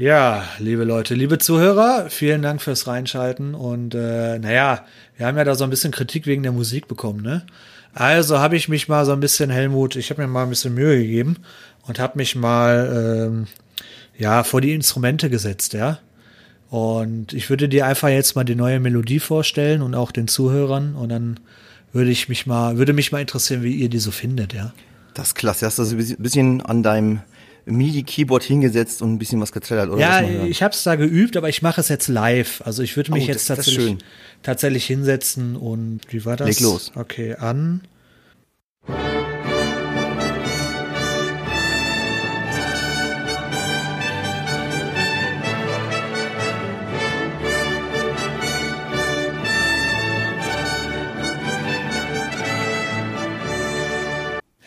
Ja, liebe Leute, liebe Zuhörer, vielen Dank fürs Reinschalten. Und äh, naja, wir haben ja da so ein bisschen Kritik wegen der Musik bekommen, ne? Also habe ich mich mal so ein bisschen, Helmut, ich habe mir mal ein bisschen Mühe gegeben und habe mich mal ähm, ja vor die Instrumente gesetzt, ja. Und ich würde dir einfach jetzt mal die neue Melodie vorstellen und auch den Zuhörern und dann würde ich mich mal, würde mich mal interessieren, wie ihr die so findet, ja. Das ist klasse. Hast du so ein bisschen an deinem MIDI-Keyboard hingesetzt und ein bisschen was getrellert, oder? Ja, ich habe es da geübt, aber ich mache es jetzt live. Also ich würde mich Oh, jetzt das- das tatsächlich, schön. tatsächlich hinsetzen und wie war das? Leg los. Okay, an.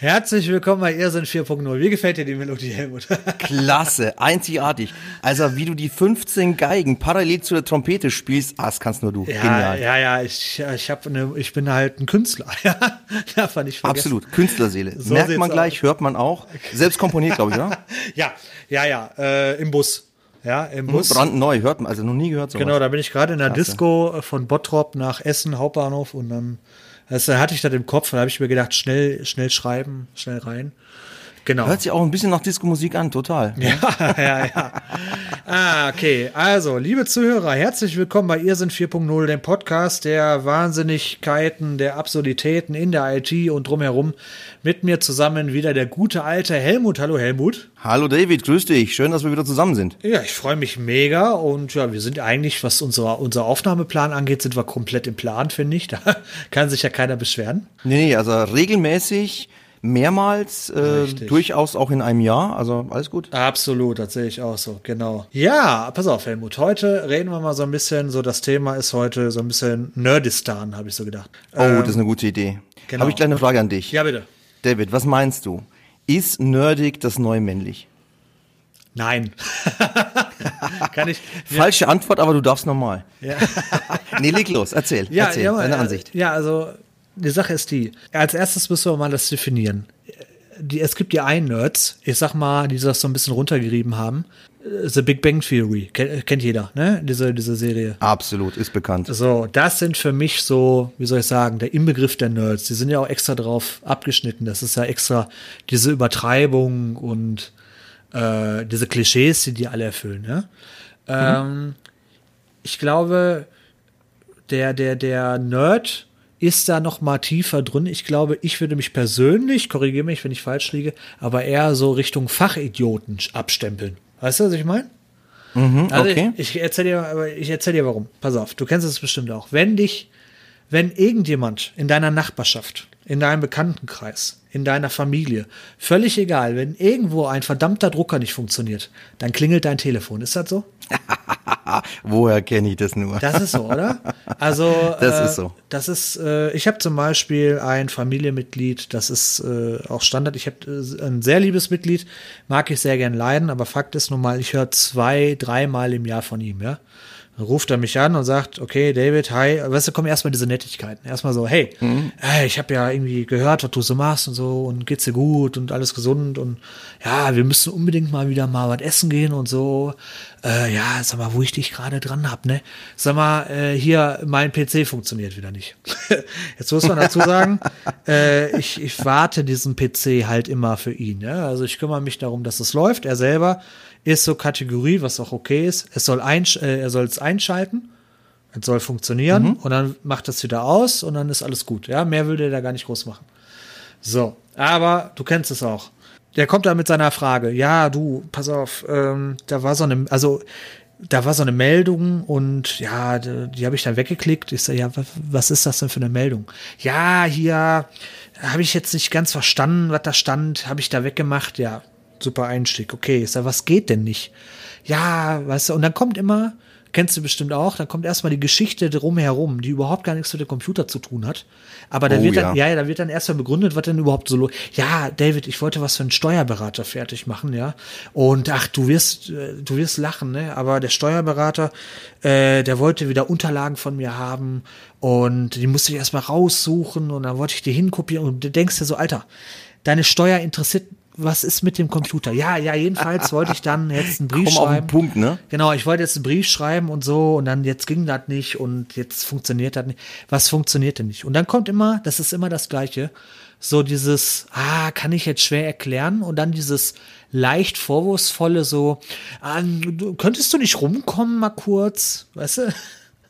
Herzlich willkommen bei Irrsinn 4.0. Wie gefällt dir die Melodie, Helmut? Klasse, einzigartig. Also wie du die 15 Geigen parallel zu der Trompete spielst, ah, das kannst nur du. Ja, Genial. ja, ja, ich, ich, hab ne, ich bin halt ein Künstler. Ja, darf man nicht vergessen. Absolut, Künstlerseele. So Merkt man gleich, hört man auch. Selbst komponiert, glaube ich, oder? Ja, ja, ja, äh, im Bus. Ja, im Bus. Brandneu, hört man, also noch nie gehört sowas. Genau, da bin ich gerade in der Klasse. Disco äh, von Bottrop nach Essen, Hauptbahnhof und dann da hatte ich das im Kopf und habe ich mir gedacht, schnell, schnell schreiben, schnell rein. Genau. Hört sich auch ein bisschen nach Disco-Musik an, total. Ja, ja, ja. Ah, okay. Also, liebe Zuhörer, herzlich willkommen bei Irrsinn 4.0, dem Podcast der Wahnsinnigkeiten, der Absurditäten in der IT und drumherum. Mit mir zusammen wieder der gute alte Helmut. Hallo Helmut. Hallo David, grüß dich. Schön, dass wir wieder zusammen sind. Ja, ich freue mich mega und ja, wir sind eigentlich, was unser, unser Aufnahmeplan angeht, sind wir komplett im Plan, finde ich. Da kann sich ja keiner beschweren. Nee, nee, also regelmäßig, mehrmals, äh, durchaus auch in einem Jahr. Also alles gut. Absolut, das sehe ich auch so, genau. Ja, pass auf, Helmut. Heute reden wir mal so ein bisschen, so das Thema ist heute so ein bisschen Nerdistan, habe ich so gedacht. Oh, das ist eine gute Idee. genau. Habe ich gleich eine Frage an dich. Ja, bitte. David, was meinst du? Ist nerdig das neue männlich? Nein. Kann ich. Falsche Antwort, aber du darfst nochmal. Ja. nee, leg los, erzähl, Ja, erzähl, ja, deine Ansicht. Ja, also die Sache ist die. Als erstes müssen wir mal das definieren. Die, es gibt die einen Nerds, ich sag mal, die das so ein bisschen runtergerieben haben. The Big Bang Theory, kennt, kennt jeder, ne? Diese, diese Serie. Absolut, ist bekannt. So, das sind für mich so, wie soll ich sagen, der Inbegriff der Nerds. Die sind ja auch extra drauf abgeschnitten. Das ist ja extra diese Übertreibung und äh, diese Klischees, die die alle erfüllen. Ja? Ähm, ich glaube, der, der, der Nerd ist da noch mal tiefer drin. Ich glaube, ich würde mich persönlich, korrigiere mich, wenn ich falsch liege, aber eher so Richtung Fachidioten abstempeln. Weißt du, was ich meine? Also okay. ich, ich erzähl dir, aber ich erzähl dir warum. Pass auf, du kennst es bestimmt auch. Wenn dich, wenn irgendjemand in deiner Nachbarschaft, in deinem Bekanntenkreis, in deiner Familie, völlig egal, wenn irgendwo ein verdammter Drucker nicht funktioniert, dann klingelt dein Telefon. Ist das so? Woher kenne ich das nur? Das ist so, oder? Also Das äh, ist so. Das ist. Äh, ich habe zum Beispiel ein Familienmitglied. Das ist äh, auch Standard. Ich habe äh, ein sehr liebes Mitglied, mag ich sehr gern leiden. Aber Fakt ist nun mal, ich höre zwei, dreimal im Jahr von ihm. Ja. Dann ruft er mich an und sagt, okay, David, hi, weißt du, kommen erstmal diese Nettigkeiten. Erstmal so, hey, Mhm. äh, ich habe ja irgendwie gehört, was du so machst und so und geht's dir gut und alles gesund und ja, wir müssen unbedingt mal wieder mal was essen gehen und so. Äh, ja, sag mal, wo ich dich gerade dran hab, ne? Sag mal, äh, hier, mein PC funktioniert wieder nicht. Jetzt muss man dazu sagen, äh, ich, ich warte diesen PC halt immer für ihn. Ja? Also ich kümmere mich darum, dass es läuft. Er selber ist so Kategorie, was auch okay ist. Es soll einsch äh, er soll es einschalten. Es soll funktionieren und dann macht es wieder aus und dann ist alles gut. Ja, mehr will der da gar nicht groß machen. So, aber du kennst es auch. Der kommt da mit seiner Frage. Ja, du, pass auf, ähm, da war so eine, also da war so eine Meldung und ja, die, die habe ich dann weggeklickt. Ich sage, ja, was ist das denn für eine Meldung? Ja, hier habe ich jetzt nicht ganz verstanden, was da stand, habe ich da weggemacht. Ja, super Einstieg. Okay, ich sage, was geht denn nicht? Ja, weißt du, und dann kommt immer, kennst du bestimmt auch, dann kommt erstmal die Geschichte drumherum, die überhaupt gar nichts mit dem Computer zu tun hat. Aber da Oh, wird dann, ja. ja, ja, da wird dann erstmal begründet, was denn überhaupt so los. Ja, David, ich wollte was für einen Steuerberater fertig machen, ja. Und ach, du wirst, äh, du wirst lachen, ne? Aber der Steuerberater, äh, der wollte wieder Unterlagen von mir haben und die musste ich erstmal raussuchen und dann wollte ich die hinkopieren und du denkst dir so, Alter, deine Steuer interessiert was ist mit dem Computer? Ja, ja, jedenfalls wollte ich dann jetzt einen Brief Komm auf den schreiben. Punkt, ne? Genau, ich wollte jetzt einen Brief schreiben und so und dann jetzt ging das nicht und jetzt funktioniert das nicht. Was funktioniert denn nicht? Und dann kommt immer, das ist immer das Gleiche, so dieses, ah, kann ich jetzt schwer erklären und dann dieses leicht vorwurfsvolle so, ah, du, könntest du nicht rumkommen mal kurz, weißt du?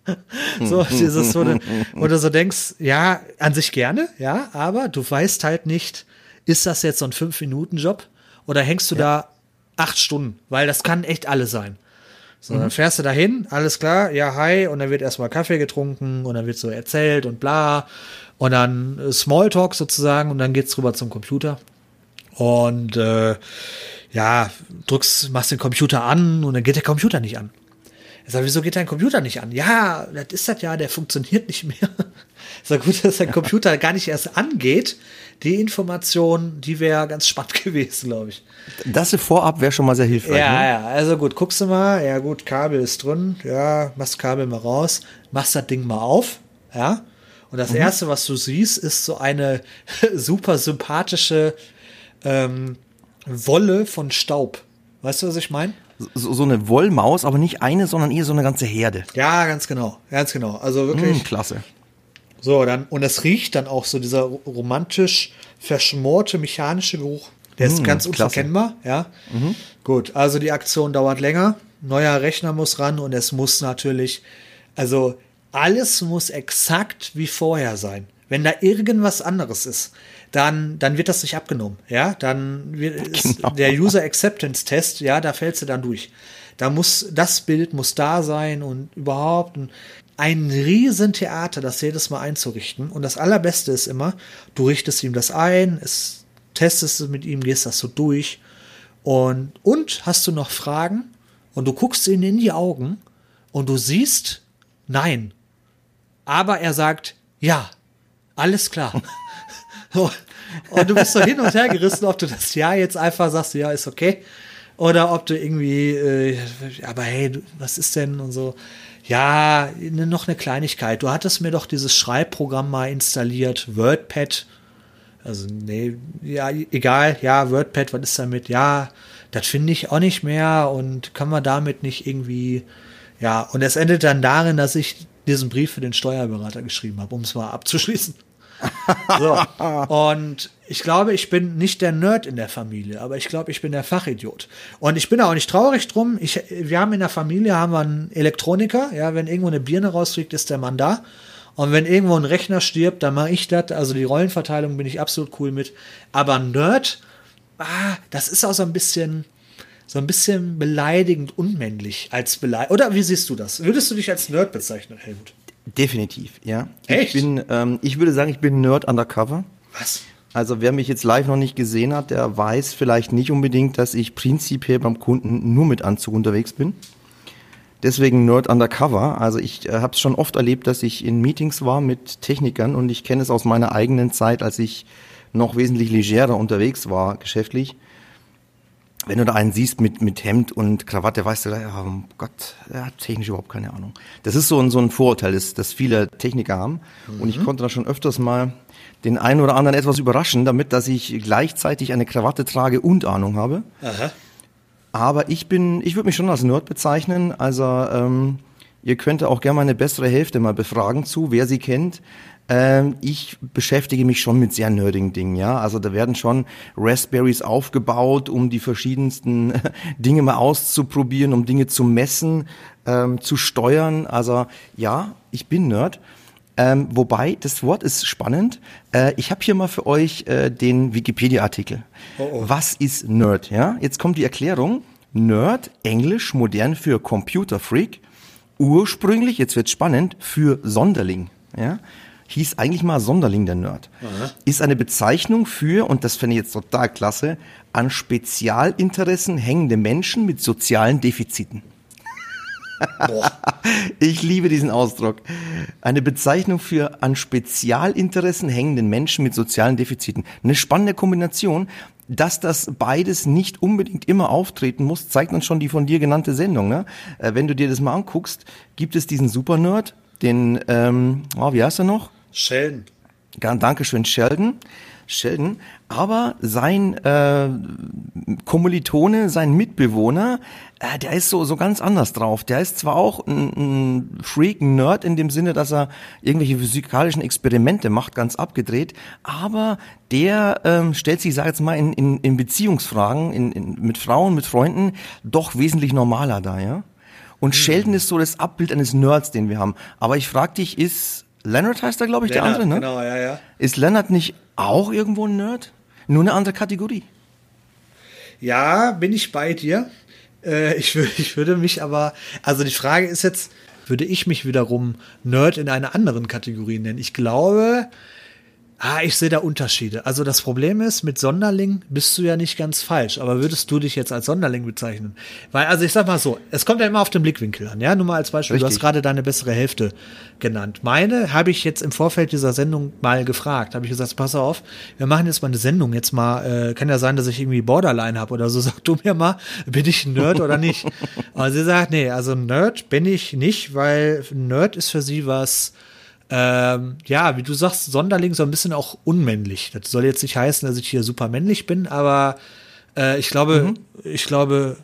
so dieses, wo du, wo du so denkst, ja, an sich gerne, ja, aber du weißt halt nicht, ist das jetzt so ein Fünf-Minuten-Job oder hängst du da acht Stunden? Weil das kann echt alles sein. So, dann fährst du dahin, alles klar, ja, hi, und dann wird erstmal Kaffee getrunken und dann wird so erzählt und bla. Und dann äh, Smalltalk sozusagen und dann geht's rüber zum Computer. Und äh, ja, drückst, machst den Computer an und dann geht der Computer nicht an. Ich sag, wieso geht dein Computer nicht an? Ja, das ist das ja, der funktioniert nicht mehr. Ich sag, gut, dass dein Computer gar nicht erst angeht. Die Information, die wäre ganz spannend gewesen, glaube ich. Das vorab wäre schon mal sehr hilfreich. Ja, ne? ja, also gut, guckst du mal, ja gut, Kabel ist drin, ja, machst Kabel mal raus, machst das Ding mal auf, ja. Und das erste, was du siehst, ist so eine super sympathische ähm, Wolle von Staub. Weißt du, was ich meine? So, so eine Wollmaus, aber nicht eine, sondern eher so eine ganze Herde. Ja, ganz genau, ganz genau. Also wirklich. Hm, klasse. So, dann, und es riecht dann auch so dieser romantisch verschmorte mechanische Geruch. Der ist Mm, ganz unverkennbar, ja. Gut, also die Aktion dauert länger. Neuer Rechner muss ran und es muss natürlich, also alles muss exakt wie vorher sein. Wenn da irgendwas anderes ist, dann, dann wird das nicht abgenommen, ja. Dann wird, Genau. der User Acceptance Test, ja, da fällst du dann durch. Da muss, das Bild muss da sein und überhaupt ein, ein Riesentheater, das jedes Mal einzurichten. Und das Allerbeste ist immer, du richtest ihm das ein, es testest es mit ihm, gehst das so durch. Und, und hast du noch Fragen? Und du guckst ihn in die Augen und du siehst, nein. Aber er sagt, ja, alles klar. So. Und du bist so hin und her gerissen, ob du das Ja jetzt einfach sagst, ja, ist okay. Oder ob du irgendwie, äh, aber hey, was ist denn und so. Ja, ne, noch eine Kleinigkeit. Du hattest mir doch dieses Schreibprogramm mal installiert, WordPad. Also, nee, ja, egal, ja, WordPad, was ist damit? Ja, das finde ich auch nicht mehr und kann man damit nicht irgendwie, ja, und es endet dann darin, dass ich diesen Brief für den Steuerberater geschrieben habe, um es mal abzuschließen. So. Und ich glaube, ich bin nicht der Nerd in der Familie, aber ich glaube, ich bin der Fachidiot. Und ich bin auch nicht traurig drum. Ich, wir haben in der Familie haben wir einen Elektroniker. Ja, wenn irgendwo eine Birne rausfliegt, ist der Mann da. Und wenn irgendwo ein Rechner stirbt, dann mache ich das. Also die Rollenverteilung bin ich absolut cool mit. Aber Nerd, ah, das ist auch so ein bisschen, so ein bisschen beleidigend unmännlich als beleidigend. Oder wie siehst du das? Würdest du dich als Nerd bezeichnen, Helmut? Definitiv, ja. Echt? Ich bin, ähm, ich würde sagen, ich bin Nerd undercover. Was? Also wer mich jetzt live noch nicht gesehen hat, der weiß vielleicht nicht unbedingt, dass ich prinzipiell beim Kunden nur mit Anzug unterwegs bin. Deswegen Nerd Undercover. Also ich äh, habe es schon oft erlebt, dass ich in Meetings war mit Technikern und ich kenne es aus meiner eigenen Zeit, als ich noch wesentlich legerer unterwegs war, geschäftlich. Wenn du da einen siehst mit, mit Hemd und Krawatte, weißt du, ja, oh Gott, er hat technisch überhaupt keine Ahnung. Das ist so ein, so ein Vorurteil, das, das viele Techniker haben. Und ich konnte da schon öfters mal den einen oder anderen etwas überraschen, damit, dass ich gleichzeitig eine Krawatte trage und Ahnung habe. Aha. Aber ich bin, ich würde mich schon als Nerd bezeichnen. Also ähm, ihr könnt auch gerne meine bessere Hälfte mal befragen zu, wer sie kennt. Ähm, ich beschäftige mich schon mit sehr nerdigen Dingen, ja. Also da werden schon Raspberries aufgebaut, um die verschiedensten Dinge mal auszuprobieren, um Dinge zu messen, ähm, zu steuern. Also ja, ich bin Nerd. Ähm, wobei, das Wort ist spannend. Äh, ich habe hier mal für euch äh, den Wikipedia-Artikel. Was ist Nerd? Ja, jetzt kommt die Erklärung. Nerd, Englisch, modern für Computer Freak. Ursprünglich, jetzt wird spannend, für Sonderling. Ja, hieß eigentlich mal Sonderling der Nerd. Ist eine Bezeichnung für, und das finde ich jetzt total klasse, an Spezialinteressen hängende Menschen mit sozialen Defiziten. Ich liebe diesen Ausdruck. Eine Bezeichnung für an Spezialinteressen hängenden Menschen mit sozialen Defiziten. Eine spannende Kombination. Dass das beides nicht unbedingt immer auftreten muss, zeigt uns schon die von dir genannte Sendung. Ne? Äh, wenn du dir das mal anguckst, gibt es diesen Supernerd, den, ähm, oh, wie heißt er noch? Sheldon. Dankeschön, Sheldon. Sheldon, aber sein äh, Kommilitone, sein Mitbewohner, äh, der ist so so ganz anders drauf. Der ist zwar auch ein, ein Freak, ein Nerd in dem Sinne, dass er irgendwelche physikalischen Experimente macht, ganz abgedreht, aber der ähm, stellt sich, sag jetzt mal, in, in, in Beziehungsfragen, in, in, mit Frauen, mit Freunden, doch wesentlich normaler da, ja. Und mhm. Sheldon ist so das Abbild eines Nerds, den wir haben. Aber ich frag dich, ist Leonard heißt er, glaube ich, Leonard, der andere, ne? Genau, ja, ja. Ist Leonard nicht auch irgendwo ein Nerd? Nur eine andere Kategorie. Ja, bin ich bei dir. Äh, ich, ich würde mich aber, also die Frage ist jetzt, würde ich mich wiederum Nerd in einer anderen Kategorie nennen? Ich glaube, Ah, ich sehe da Unterschiede. Also das Problem ist, mit Sonderling bist du ja nicht ganz falsch, aber würdest du dich jetzt als Sonderling bezeichnen? Weil, also ich sag mal so, es kommt ja immer auf den Blickwinkel an, ja? Nur mal als Beispiel, Richtig. du hast gerade deine bessere Hälfte genannt. Meine habe ich jetzt im Vorfeld dieser Sendung mal gefragt. Habe ich gesagt, pass auf, wir machen jetzt mal eine Sendung, jetzt mal, äh, kann ja sein, dass ich irgendwie Borderline habe oder so. Sag du mir mal, bin ich ein Nerd oder nicht? Aber sie sagt, nee, also Nerd bin ich nicht, weil Nerd ist für sie was ähm, ja, wie du sagst, Sonderling so ein bisschen auch unmännlich. Das soll jetzt nicht heißen, dass ich hier super männlich bin, aber äh, ich glaube, mhm. ich glaube,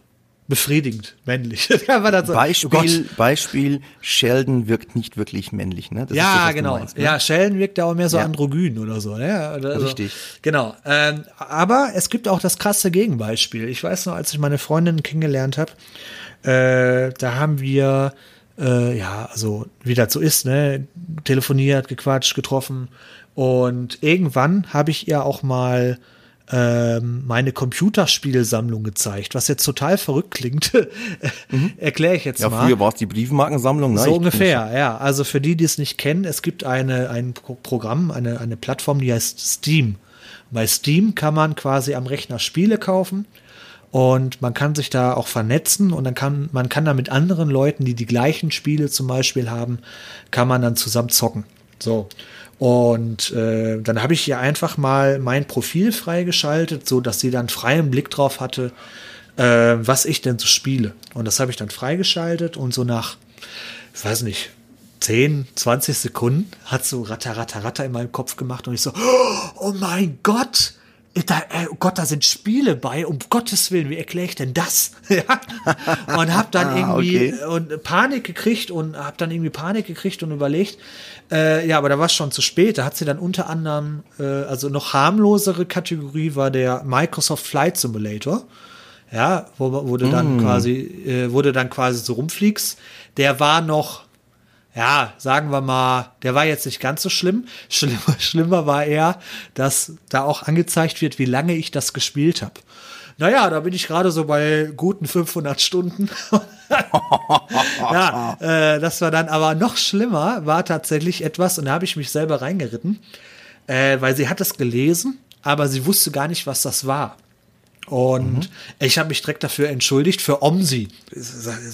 befriedigend männlich. so, Beispiel, oh Beispiel, Sheldon wirkt nicht wirklich männlich, ne? Das ja, das, genau. Meinst, ne? Ja, Sheldon wirkt ja auch mehr so ja. androgyn oder so, ne? Also, Richtig. Genau. Ähm, aber es gibt auch das krasse Gegenbeispiel. Ich weiß noch, als ich meine Freundin kennengelernt habe, äh, da haben wir äh, ja, also wie das so ist, ne, telefoniert, gequatscht, getroffen. Und irgendwann habe ich ihr auch mal ähm, meine Computerspielsammlung gezeigt, was jetzt total verrückt klingt. mhm. Erkläre ich jetzt ja, mal. Ja, früher war es die Briefmarkensammlung, ne? So ungefähr, ja. Also für die, die es nicht kennen, es gibt eine, ein Programm, eine, eine Plattform, die heißt Steam. Bei Steam kann man quasi am Rechner Spiele kaufen und man kann sich da auch vernetzen und dann kann man kann da mit anderen Leuten, die die gleichen Spiele zum Beispiel haben, kann man dann zusammen zocken. So. Und äh, dann habe ich hier einfach mal mein Profil freigeschaltet, so dass sie dann freien Blick drauf hatte, äh, was ich denn so spiele. Und das habe ich dann freigeschaltet und so nach, ich weiß nicht, 10, 20 Sekunden hat so ratter, ratter, ratter in meinem Kopf gemacht und ich so, oh mein Gott, da, äh, oh Gott, da sind Spiele bei, um Gottes Willen, wie erkläre ich denn das? ja? Und hab dann ah, irgendwie okay. und Panik gekriegt und hab dann irgendwie Panik gekriegt und überlegt, äh, ja, aber da war es schon zu spät. Da hat sie dann unter anderem, äh, also noch harmlosere Kategorie war der Microsoft Flight Simulator. Ja, wo, wo du dann mm. quasi, äh, wo du dann quasi so rumfliegst. Der war noch ja, sagen wir mal, der war jetzt nicht ganz so schlimm. Schlimmer, schlimmer war eher, dass da auch angezeigt wird, wie lange ich das gespielt habe. Naja, da bin ich gerade so bei guten 500 Stunden. ja, äh, das war dann aber noch schlimmer, war tatsächlich etwas, und da habe ich mich selber reingeritten, äh, weil sie hat es gelesen, aber sie wusste gar nicht, was das war. Und mhm. ich habe mich direkt dafür entschuldigt für Omsi.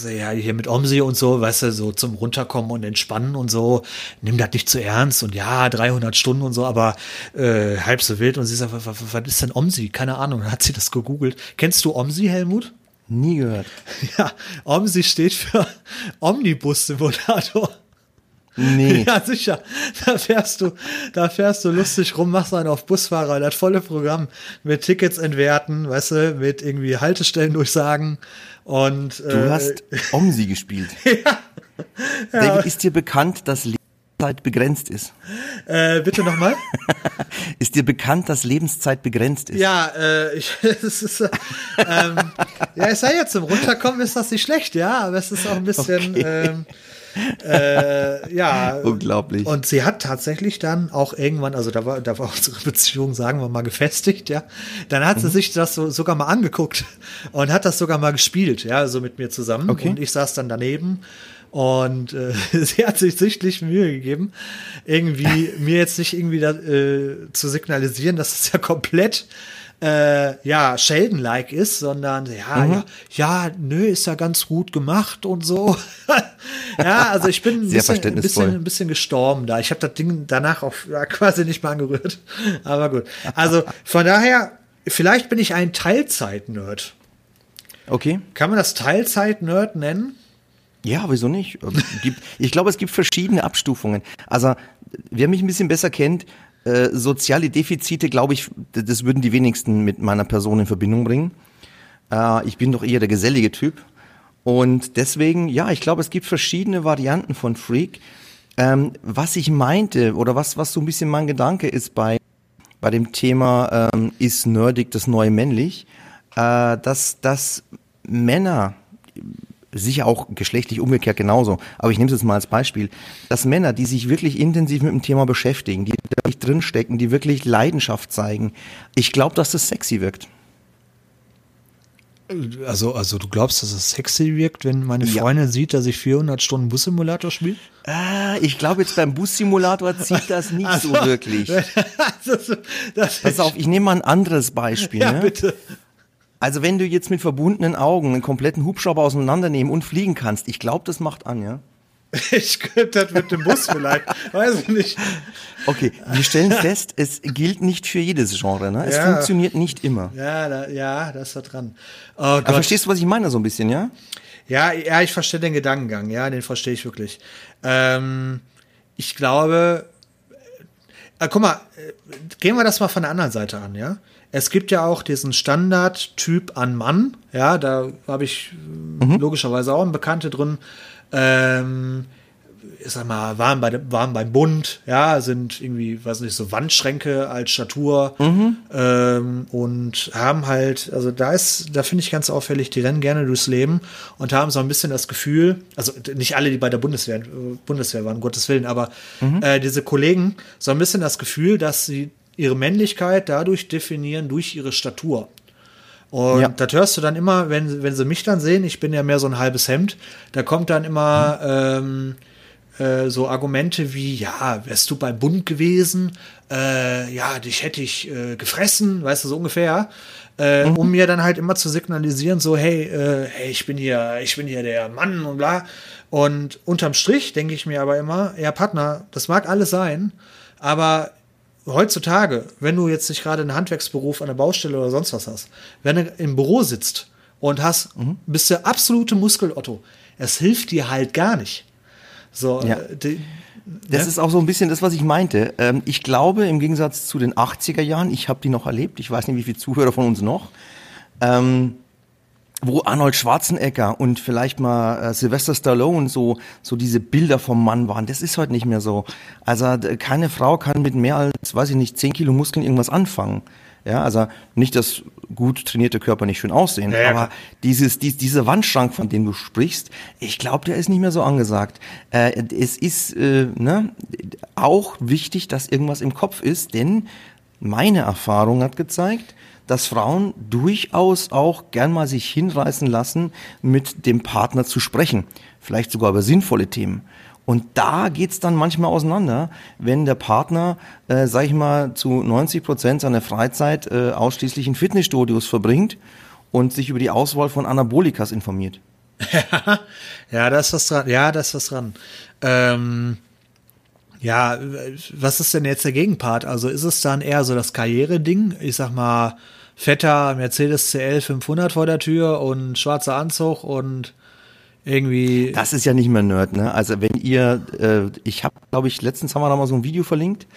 Ja, hier mit Omsi und so, weißt du, so zum Runterkommen und Entspannen und so. Nimm das nicht zu ernst und ja, 300 Stunden und so, aber äh, halb so wild. Und sie sagt, was, was ist denn Omsi? Keine Ahnung. Dann hat sie das gegoogelt. Kennst du Omsi, Helmut? Nie gehört. Ja, OMSI steht für Omnibus-Simulator. Nee. Ja, sicher. Da fährst du, da fährst du lustig rum, machst einen auf Busfahrer, das volle Programm mit Tickets entwerten, weißt du, mit irgendwie Haltestellen durchsagen und. Du äh, hast Omsi gespielt. ja. David, ja. ist dir bekannt, dass Lebenszeit begrenzt ist? Äh, bitte nochmal? ist dir bekannt, dass Lebenszeit begrenzt ist? Ja, äh, ich, es ist, äh, ähm, ja, es sei jetzt zum Runterkommen ist das nicht schlecht, ja, aber es ist auch ein bisschen, okay. ähm, äh, ja. Unglaublich. Und sie hat tatsächlich dann auch irgendwann, also da war, da war unsere Beziehung, sagen wir mal, gefestigt, ja. Dann hat sie mhm. sich das so, sogar mal angeguckt und hat das sogar mal gespielt, ja, so mit mir zusammen. Okay. Und ich saß dann daneben und äh, sie hat sich sichtlich Mühe gegeben, irgendwie mir jetzt nicht irgendwie da, äh, zu signalisieren, dass es ja komplett äh, ja, Sheldon-like ist, sondern ja, mhm. ja, ja, nö, ist ja ganz gut gemacht und so. ja, also ich bin ein bisschen, ein bisschen, ein bisschen gestorben da. Ich habe das Ding danach auch ja, quasi nicht mal angerührt. Aber gut. Also von daher, vielleicht bin ich ein Teilzeit-Nerd. Okay. Kann man das Teilzeit-Nerd nennen? Ja, wieso nicht? Ich glaube, es gibt verschiedene Abstufungen. Also, wer mich ein bisschen besser kennt, äh, soziale Defizite, glaube ich, das würden die wenigsten mit meiner Person in Verbindung bringen. Äh, ich bin doch eher der gesellige Typ. Und deswegen, ja, ich glaube, es gibt verschiedene Varianten von Freak. Ähm, was ich meinte oder was, was so ein bisschen mein Gedanke ist bei, bei dem Thema, ähm, ist nerdig das neue männlich, äh, dass, dass Männer, sicher auch geschlechtlich umgekehrt genauso, aber ich nehme es jetzt mal als Beispiel, dass Männer, die sich wirklich intensiv mit dem Thema beschäftigen, die nicht drinstecken, die wirklich Leidenschaft zeigen, ich glaube, dass das sexy wirkt. Also, also du glaubst, dass es sexy wirkt, wenn meine Freundin ja. sieht, dass ich 400 Stunden Bus-Simulator spiele? Ah, ich glaube jetzt beim Bus-Simulator zieht das nicht also, so wirklich. das, das Pass auf, ich nehme mal ein anderes Beispiel. Ja, ne? bitte. Also wenn du jetzt mit verbundenen Augen einen kompletten Hubschrauber auseinandernehmen und fliegen kannst, ich glaube, das macht an, ja? Ich könnte das mit dem Bus vielleicht, weiß ich nicht. Okay, wir stellen fest, es gilt nicht für jedes Genre, ne? Es ja. funktioniert nicht immer. Ja, da, ja, da ist da dran. Oh Aber verstehst du, was ich meine so ein bisschen, ja? Ja, ja, ich verstehe den Gedankengang, ja, den verstehe ich wirklich. Ähm, ich glaube, äh, guck mal, äh, gehen wir das mal von der anderen Seite an, ja? Es gibt ja auch diesen Standardtyp an Mann, ja, da habe ich mhm. logischerweise auch einen Bekannte drin, ähm, ich sag mal, waren, bei, waren beim Bund, ja, sind irgendwie, weiß nicht, so Wandschränke als Statur mhm. ähm, und haben halt, also da ist, da finde ich ganz auffällig, die rennen gerne durchs Leben und haben so ein bisschen das Gefühl, also nicht alle, die bei der Bundeswehr, Bundeswehr waren, Gottes Willen, aber mhm. äh, diese Kollegen so ein bisschen das Gefühl, dass sie ihre Männlichkeit dadurch definieren, durch ihre Statur. Und ja. das hörst du dann immer, wenn, wenn sie mich dann sehen, ich bin ja mehr so ein halbes Hemd, da kommt dann immer mhm. ähm, äh, so Argumente wie, ja, wärst du beim Bund gewesen, äh, ja, dich hätte ich äh, gefressen, weißt du, so ungefähr. Äh, mhm. um mir dann halt immer zu signalisieren, so, hey, äh, hey, ich bin hier, ich bin hier der Mann und bla. Und unterm Strich denke ich mir aber immer, ja, Partner, das mag alles sein, aber heutzutage, wenn du jetzt nicht gerade einen Handwerksberuf an der Baustelle oder sonst was hast, wenn du im Büro sitzt und hast, mhm. bist der absolute Muskelotto, es hilft dir halt gar nicht. So, ja. Äh, die, das ne? ist auch so ein bisschen das, was ich meinte. Ähm, ich glaube, im Gegensatz zu den 80er Jahren, ich habe die noch erlebt, ich weiß nicht, wie viele Zuhörer von uns noch, ähm, wo Arnold Schwarzenegger und vielleicht mal äh, Sylvester Stallone so so diese Bilder vom Mann waren. Das ist heute nicht mehr so. Also keine Frau kann mit mehr als, weiß ich nicht, 10 Kilo Muskeln irgendwas anfangen. Ja, also nicht, dass gut trainierte Körper nicht schön aussehen, ja, ja. aber dieses, dies, dieser Wandschrank, von dem du sprichst, ich glaube, der ist nicht mehr so angesagt. Äh, es ist äh, ne, auch wichtig, dass irgendwas im Kopf ist, denn meine Erfahrung hat gezeigt, dass Frauen durchaus auch gern mal sich hinreißen lassen, mit dem Partner zu sprechen. Vielleicht sogar über sinnvolle Themen. Und da geht's dann manchmal auseinander, wenn der Partner, äh, sag ich mal, zu 90 Prozent seiner Freizeit äh, ausschließlich in Fitnessstudios verbringt und sich über die Auswahl von Anabolikas informiert. ja, da ist was dran. Ja, da ist was dran. Ähm, ja, was ist denn jetzt der Gegenpart? Also ist es dann eher so das Karriere-Ding? Ich sag mal, fetter Mercedes CL 500 vor der Tür und schwarzer Anzug und irgendwie. Das ist ja nicht mehr Nerd, ne? Also wenn ihr, äh, ich habe, glaube ich, letztens haben wir da mal so ein Video verlinkt.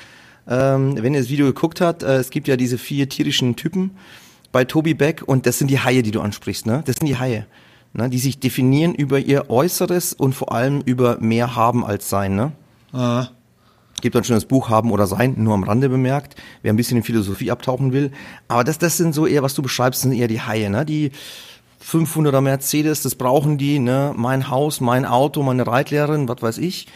Ähm, wenn ihr das Video geguckt habt, äh, es gibt ja diese vier tierischen Typen bei Toby Beck und das sind die Haie, die du ansprichst, ne? Das sind die Haie, ne? Die sich definieren über ihr Äußeres und vor allem über mehr haben als sein, ne? Ah gibt dann schon das Buch Haben oder Sein, nur am Rande bemerkt, wer ein bisschen in Philosophie abtauchen will. Aber das, das sind so eher, was du beschreibst, sind eher die Haie, ne? Die 500er Mercedes, das brauchen die, ne? Mein Haus, mein Auto, meine Reitlehrerin, was weiß ich.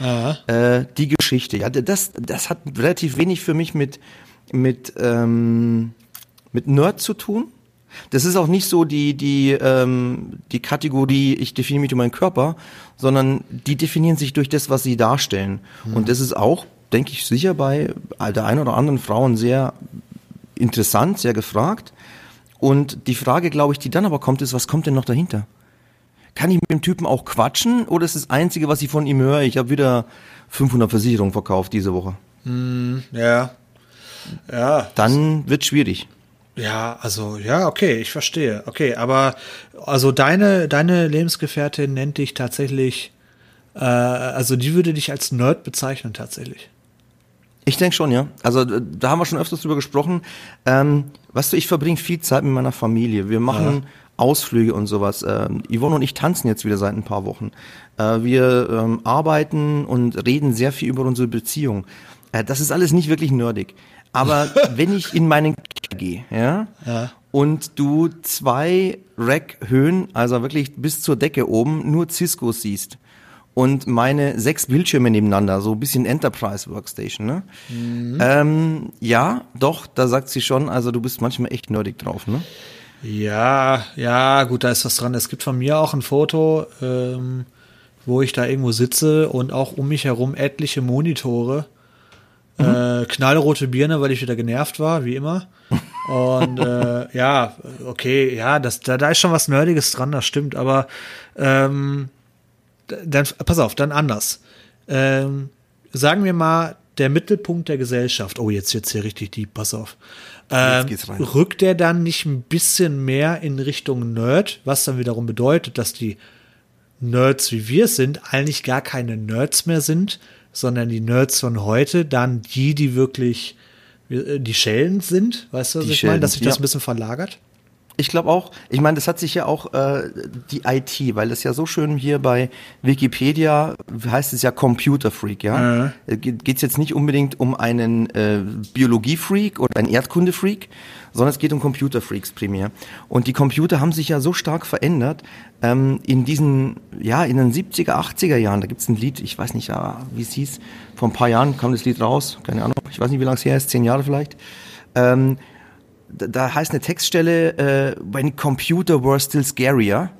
Äh, die Geschichte, ja, das, das hat relativ wenig für mich mit, mit, ähm, mit Nerd zu tun. Das ist auch nicht so die, die, ähm, die Kategorie, ich definiere mich durch meinen Körper, sondern die definieren sich durch das, was sie darstellen. Mhm. Und das ist auch denke ich, sicher bei der einen oder anderen Frauen sehr interessant, sehr gefragt. Und die Frage, glaube ich, die dann aber kommt, ist, was kommt denn noch dahinter? Kann ich mit dem Typen auch quatschen oder ist das Einzige, was ich von ihm höre, ich habe wieder 500 Versicherungen verkauft diese Woche? Mm, ja. Ja. Dann wird schwierig. Ja, also ja, okay, ich verstehe. Okay, aber also deine deine Lebensgefährtin nennt dich tatsächlich, äh, also die würde dich als Nerd bezeichnen tatsächlich. Ich denke schon, ja. Also da haben wir schon öfters drüber gesprochen. Ähm, weißt du, ich verbringe viel Zeit mit meiner Familie. Wir machen ja. Ausflüge und sowas. Ähm, Yvonne und ich tanzen jetzt wieder seit ein paar Wochen. Äh, wir ähm, arbeiten und reden sehr viel über unsere Beziehung. Äh, das ist alles nicht wirklich nerdig. Aber wenn ich in meinen Keller gehe, ja, ja, und du zwei Rack-Höhen, also wirklich bis zur Decke oben, nur Cisco siehst und meine sechs Bildschirme nebeneinander, so ein bisschen Enterprise Workstation, ne? Mhm. Ähm, ja, doch, da sagt sie schon, also du bist manchmal echt nerdig drauf, ne? Ja, ja, gut, da ist was dran. Es gibt von mir auch ein Foto, ähm, wo ich da irgendwo sitze und auch um mich herum etliche Monitore. Mhm. Äh, knallrote Birne, weil ich wieder genervt war, wie immer. Und äh, ja, okay, ja, das, da, da ist schon was Nerdiges dran, das stimmt, aber ähm, dann, pass auf, dann anders. Ähm, sagen wir mal, der Mittelpunkt der Gesellschaft, oh, jetzt jetzt hier richtig deep, pass auf. Ähm, rückt der dann nicht ein bisschen mehr in Richtung Nerd, was dann wiederum bedeutet, dass die Nerds, wie wir es sind, eigentlich gar keine Nerds mehr sind, sondern die Nerds von heute dann die, die wirklich äh, die Schellen sind, weißt du, was die ich meine, dass sich das ein bisschen verlagert? Ich glaube auch, ich meine, das hat sich ja auch äh, die IT, weil das ja so schön hier bei Wikipedia heißt es ja Computer Freak, ja. Mhm. Äh, Geht es jetzt nicht unbedingt um einen äh, Biologie-Freak oder einen Erdkunde-Freak, sondern es geht um Computer-Freaks primär. Und die Computer haben sich ja so stark verändert, ähm, in diesen, ja, in den 70er, 80er Jahren, da gibt es ein Lied, ich weiß nicht, ja, wie es hieß, vor ein paar Jahren kam das Lied raus, keine Ahnung, ich weiß nicht, wie lange es her ist, zehn Jahre vielleicht. Ähm, da heißt eine Textstelle, äh, when computer were still scarier,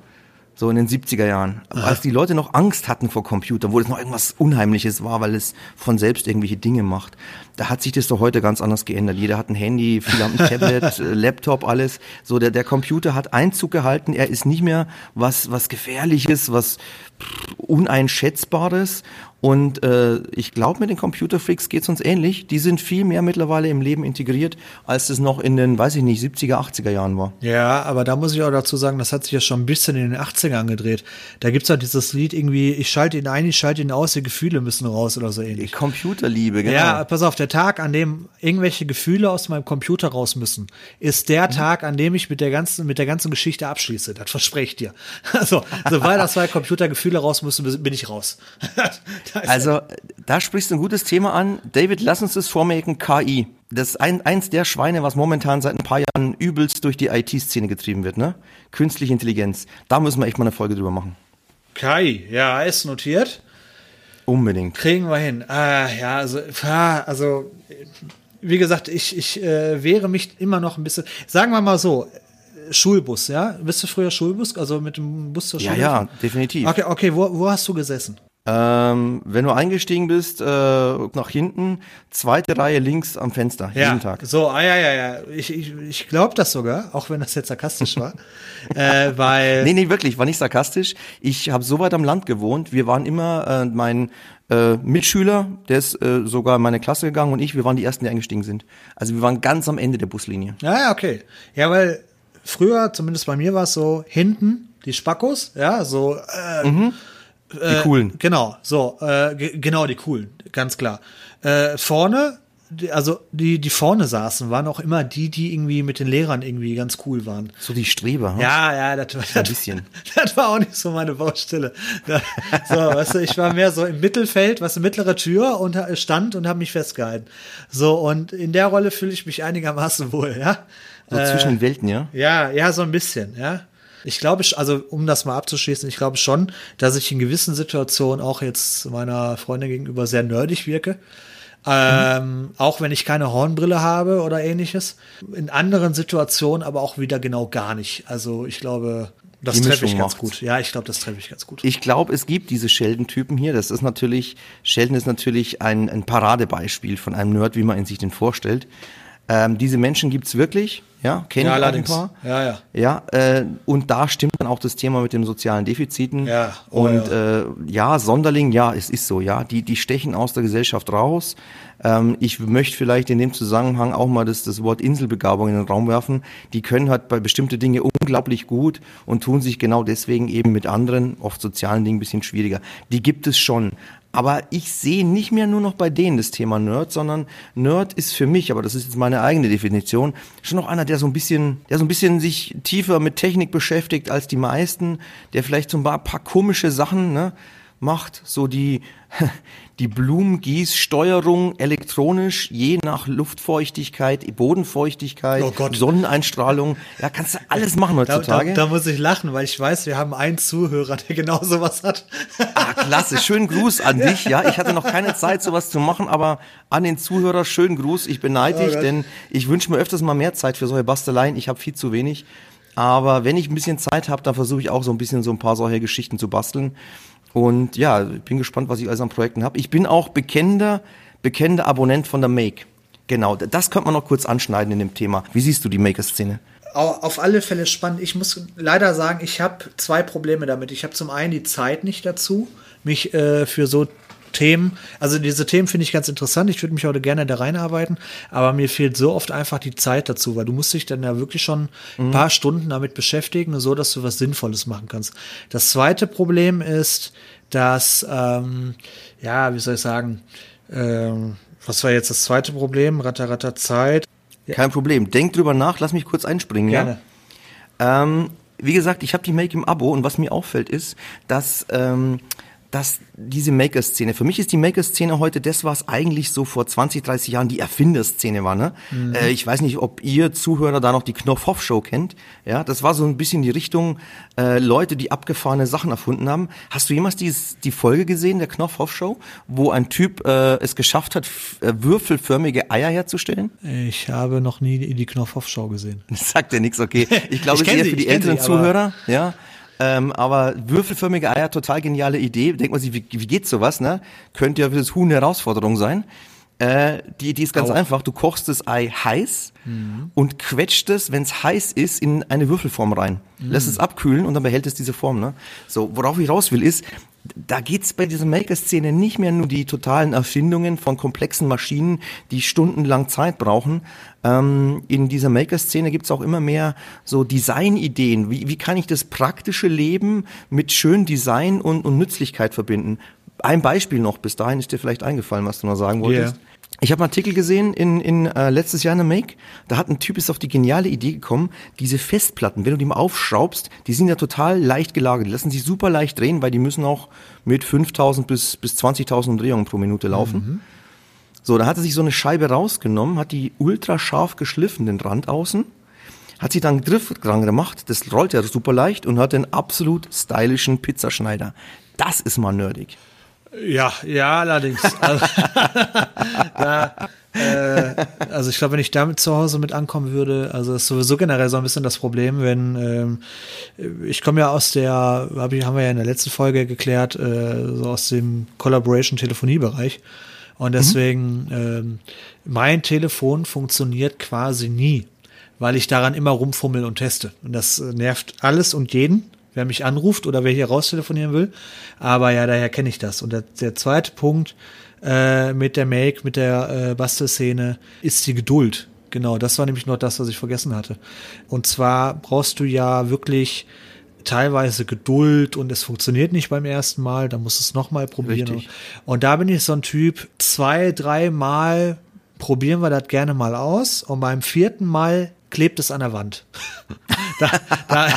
so in den 70er Jahren. Aha. Als die Leute noch Angst hatten vor Computern, wo es noch irgendwas Unheimliches war, weil es von selbst irgendwelche Dinge macht. Da hat sich das doch heute ganz anders geändert. Jeder hat ein Handy, viele haben ein Tablet, äh, Laptop, alles. So, der, der Computer hat Einzug gehalten. Er ist nicht mehr was, was Gefährliches, was Uneinschätzbares. Und äh, ich glaube, mit den Computerfreaks geht es uns ähnlich. Die sind viel mehr mittlerweile im Leben integriert, als es noch in den, weiß ich nicht, 70er, 80er Jahren war. Ja, aber da muss ich auch dazu sagen, das hat sich ja schon ein bisschen in den 80ern gedreht. Da gibt's halt dieses Lied irgendwie, ich schalte ihn ein, ich schalte ihn aus, die Gefühle müssen raus oder so ähnlich. Die Computerliebe, genau. Ja, pass auf, der Tag, an dem irgendwelche Gefühle aus meinem Computer raus müssen, ist der mhm. Tag, an dem ich mit der ganzen, mit der ganzen Geschichte abschließe. Das verspreche ich dir. Also, sobald das zwei Computergefühle raus müssen, bin ich raus. also, da sprichst du ein gutes Thema an. David, lass uns das vormerken, KI. Das ist ein, eins der Schweine, was momentan seit ein paar Jahren übelst durch die IT-Szene getrieben wird, ne? Künstliche Intelligenz. Da müssen wir echt mal eine Folge drüber machen. KI, ja, ist notiert. Unbedingt. Kriegen wir hin. Ah, ja, also, also wie gesagt, ich, ich äh, wehre mich immer noch ein bisschen. Sagen wir mal so, Schulbus, ja? Bist du früher Schulbus, also mit dem Bus zur Schule? Ja, ja, definitiv. Okay, okay, wo, wo hast du gesessen? Ähm, wenn du eingestiegen bist, äh, nach hinten, zweite Reihe links am Fenster, ja, jeden Tag. So, ah ja, ja, ja. Ich, ich, ich glaube das sogar, auch wenn das jetzt sarkastisch war. äh, weil. Nee, nee, wirklich, war nicht sarkastisch. Ich habe so weit am Land gewohnt. Wir waren immer, äh, mein äh, Mitschüler, der ist äh, sogar in meine Klasse gegangen und ich, wir waren die ersten, die eingestiegen sind. Also wir waren ganz am Ende der Buslinie. Ja, ja, okay. Ja, weil früher, zumindest bei mir war es so, hinten die Spackos, ja, so äh, mhm die äh, coolen. Genau, so, äh, genau, die coolen, ganz klar. Äh, vorne, die, also die, die vorne saßen, waren auch immer die, die irgendwie mit den Lehrern irgendwie ganz cool waren. So die Streber, hm? Ja, ja, das war, ein bisschen. Das, war auch nicht so meine Baustelle. so, weißt du, ich war mehr so im Mittelfeld, was eine mittlere Tür und stand und habe mich festgehalten. So, und in der Rolle fühle ich mich einigermaßen wohl, ja. So zwischen den Welten, ja? Ja, ja, so ein bisschen, ja. Ich glaube, also um das mal abzuschließen, ich glaube schon, dass ich in gewissen Situationen auch jetzt meiner Freundin gegenüber sehr nerdig wirke. Ähm, mhm. Auch wenn ich keine Hornbrille habe oder ähnliches. In anderen Situationen aber auch wieder genau gar nicht. Also ich glaube, das treffe ich ganz macht's. gut. Ja, ich glaube, das treffe ich ganz gut. Ich glaube, es gibt diese Sheldon-Typen hier. Das ist natürlich, Sheldon ist natürlich ein, ein Paradebeispiel von einem Nerd, wie man ihn sich den vorstellt. Ähm, diese Menschen gibt's wirklich, ja, kennen ja, allerdings. ein paar. Ja, ja. Ja, äh, und da stimmt dann auch das Thema mit den sozialen Defiziten. Ja. Oh, und ja. Äh, ja, Sonderling, ja, es ist so, ja, die die stechen aus der Gesellschaft raus. Ähm, ich möchte vielleicht in dem Zusammenhang auch mal das, das Wort Inselbegabung in den Raum werfen. Die können halt bei bestimmte Dinge unglaublich gut und tun sich genau deswegen eben mit anderen, oft sozialen Dingen ein bisschen schwieriger. Die gibt es schon. Aber ich sehe nicht mehr nur noch bei denen das Thema Nerd, sondern Nerd ist für mich, aber das ist jetzt meine eigene Definition, schon noch einer, der so ein bisschen, der so ein bisschen sich tiefer mit Technik beschäftigt als die meisten, der vielleicht so ein paar, paar komische Sachen, ne, macht, so die, die Blumengießsteuerung elektronisch, je nach Luftfeuchtigkeit, Bodenfeuchtigkeit, Oh Gott. Sonneneinstrahlung. Ja, kannst du alles machen Da, da, heutzutage. da muss ich lachen, weil ich weiß, wir haben einen Zuhörer, der genau sowas hat. Ah, klasse. Schönen Gruß an dich. Ja, ich hatte noch keine Zeit, sowas zu machen, aber an den Zuhörer schönen Gruß. Ich beneide Oh dich, Gott. denn ich wünsche mir öfters mal mehr Zeit für solche Basteleien. Ich habe viel zu wenig. Aber wenn ich ein bisschen Zeit habe, dann versuche ich auch so ein bisschen so ein paar solche Geschichten zu basteln. Und ja, ich bin gespannt, was ich alles an Projekten habe. Ich bin auch bekennender, bekennender Abonnent von der Make. Genau, das könnte man noch kurz anschneiden in dem Thema. Wie siehst du die Maker-Szene? Au- Auf alle Fälle spannend. Ich muss leider sagen, ich habe zwei Probleme damit. Ich habe zum einen die Zeit nicht dazu, mich äh, für so Themen, also diese Themen finde ich ganz interessant. Ich würde mich heute gerne da reinarbeiten, aber mir fehlt so oft einfach die Zeit dazu, weil du musst dich dann ja wirklich schon ein paar Stunden damit beschäftigen, so dass du was Sinnvolles machen kannst. Das zweite Problem ist, dass, ähm, ja, wie soll ich sagen, ähm, was war jetzt das zweite Problem? Ratter, Ratter, Zeit. Kein Problem. Denk drüber nach, lass mich kurz einspringen. Gerne. Ja? Ähm, wie gesagt, ich habe die Make im Abo und was mir auffällt ist, dass, ähm, dass diese Maker-Szene, für mich ist die Maker-Szene heute das, was eigentlich so vor 20, 30 Jahren die Erfinderszene war. Ne? Äh, ich weiß nicht, ob ihr Zuhörer da noch die Knopf-Hoff-Show kennt. Ja, das war so ein bisschen die Richtung äh, Leute, die abgefahrene Sachen erfunden haben. Hast du jemals dieses, die Folge gesehen, der Knopf-Hoff-Show, wo ein Typ äh, es geschafft hat, äh, würfelförmige Eier herzustellen? Ich habe noch nie die die Knopfhoff-Show gesehen. Das sagt ja nichts, okay. Ich glaube, Ich es ist kenn eher sie, für die älteren aber- Zuhörer, ja. Ähm, aber würfelförmige Eier, total geniale Idee. Denkt man sich, wie, wie geht sowas, ne? Könnte ja für das Huhn eine Herausforderung sein. Äh, die Idee ist ganz Auch. einfach. Du kochst das Ei heiß und quetscht es, wenn es heiß ist, in eine Würfelform rein. Lässt es abkühlen und dann behält es diese Form. Ne? So, worauf ich raus will, ist, da geht's bei dieser Maker-Szene nicht mehr nur die totalen Erfindungen von komplexen Maschinen, die stundenlang Zeit brauchen. Ähm, in dieser Maker-Szene gibt's auch immer mehr so Designideen. Wie, wie kann ich das praktische Leben mit schön Design und, und Nützlichkeit verbinden? Ein Beispiel noch, bis dahin ist dir vielleicht eingefallen, was du noch sagen wolltest. Ja. Ich habe einen Artikel gesehen in, in äh, letztes Jahr in der Make. Da hat ein Typ ist auf die geniale Idee gekommen, diese Festplatten, wenn du die mal aufschraubst, die sind ja total leicht gelagert. Die lassen sich super leicht drehen, weil die müssen auch mit 5000 bis, bis 20.000 Umdrehungen pro Minute laufen. So, da hat er sich so eine Scheibe rausgenommen, hat die ultra scharf geschliffen, den Rand außen, hat sich dann einen Griff dran gemacht, das rollt ja super leicht und hat den absolut stylischen Pizzaschneider. Das ist mal nerdig. Ja, ja, allerdings. Also, da, äh, also ich glaube, wenn ich damit zu Hause mit ankommen würde, also ist sowieso generell so ein bisschen das Problem, wenn ähm, ich komme ja aus der, hab ich, haben wir ja in der letzten Folge geklärt, äh, so aus dem Collaboration-Telefonie-Bereich. Und deswegen, ähm, mein Telefon funktioniert quasi nie, weil ich daran immer rumfummel und teste. Und das äh, nervt alles und jeden, wer mich anruft oder wer hier raus telefonieren will. Aber ja, daher kenne ich das. Und der, der zweite Punkt äh, mit der Make, mit der äh, Bastelszene, ist die Geduld. Genau, das war nämlich noch das, was ich vergessen hatte. Und zwar brauchst du ja wirklich teilweise Geduld und es funktioniert nicht beim ersten Mal, dann musst du es nochmal probieren. Richtig. Und da bin ich so ein Typ, zwei, drei Mal probieren wir das gerne mal aus und beim vierten Mal klebt es an der Wand. da, da,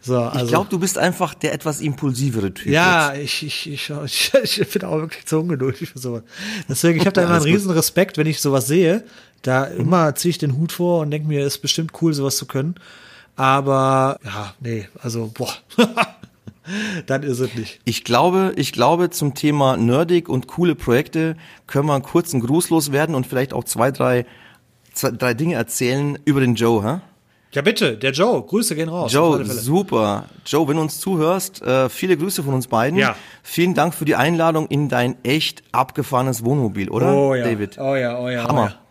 so, also, Ich glaube, du bist einfach der etwas impulsivere Typ. ja, ich, ich, ich, ich, ich bin auch wirklich zu ungeduldig für sowas. Deswegen, ich habe da immer einen riesen Respekt, wenn ich sowas sehe. Da immer ziehe ich den Hut vor und denke mir, ist bestimmt cool, sowas zu können. Aber ja, nee, also boah, dann ist es nicht. Ich glaube, ich glaube, zum Thema nerdig und coole Projekte können wir einen kurzen Gruß loswerden und vielleicht auch zwei, drei, zwei, drei Dinge erzählen über den Joe, hä? Ja bitte, der Joe, Grüße gehen raus. Joe, super. Joe, wenn du uns zuhörst, äh, viele Grüße von uns beiden. Ja. Vielen Dank für die Einladung in dein echt abgefahrenes Wohnmobil, oder, Oh ja, David? oh ja, oh ja, Hammer. oh ja.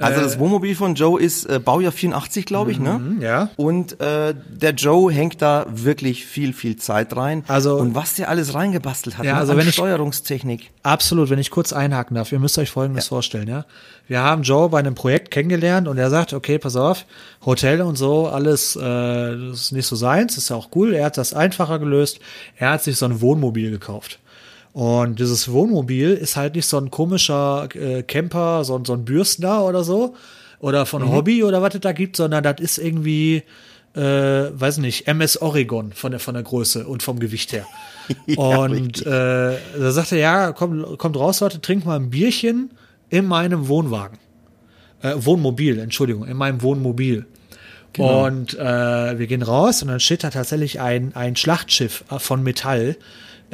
Also das Wohnmobil von Joe ist äh, Baujahr 84, glaube ich, ne? Mhm, ja. Und äh, der Joe hängt da wirklich viel, viel Zeit rein. Also- und was der alles reingebastelt hat, Ja, ne, also an wenn ich- Steuerungstechnik. Absolut, wenn ich kurz einhaken darf, ihr müsst euch Folgendes vorstellen, ja. Wir haben Joe bei einem Projekt kennengelernt und er sagt, okay, pass auf, Hotel und so, alles, äh, das ist nicht so seins, ist ja auch cool. Er hat das einfacher gelöst. Er hat sich so ein Wohnmobil gekauft. Und dieses Wohnmobil ist halt nicht so ein komischer äh, Camper, so, so ein Bürstner oder so. Oder von Mhm. Hobby oder was es da gibt, sondern das ist irgendwie, äh, weiß nicht, MS Oregon von der, von der Größe und vom Gewicht her. und äh, da sagte er, ja, komm, kommt raus, Leute, trink mal ein Bierchen in meinem Wohnwagen. Äh, Wohnmobil, Entschuldigung, in meinem Wohnmobil. Genau. Und äh, wir gehen raus und dann steht da tatsächlich ein, ein Schlachtschiff äh, von Metall.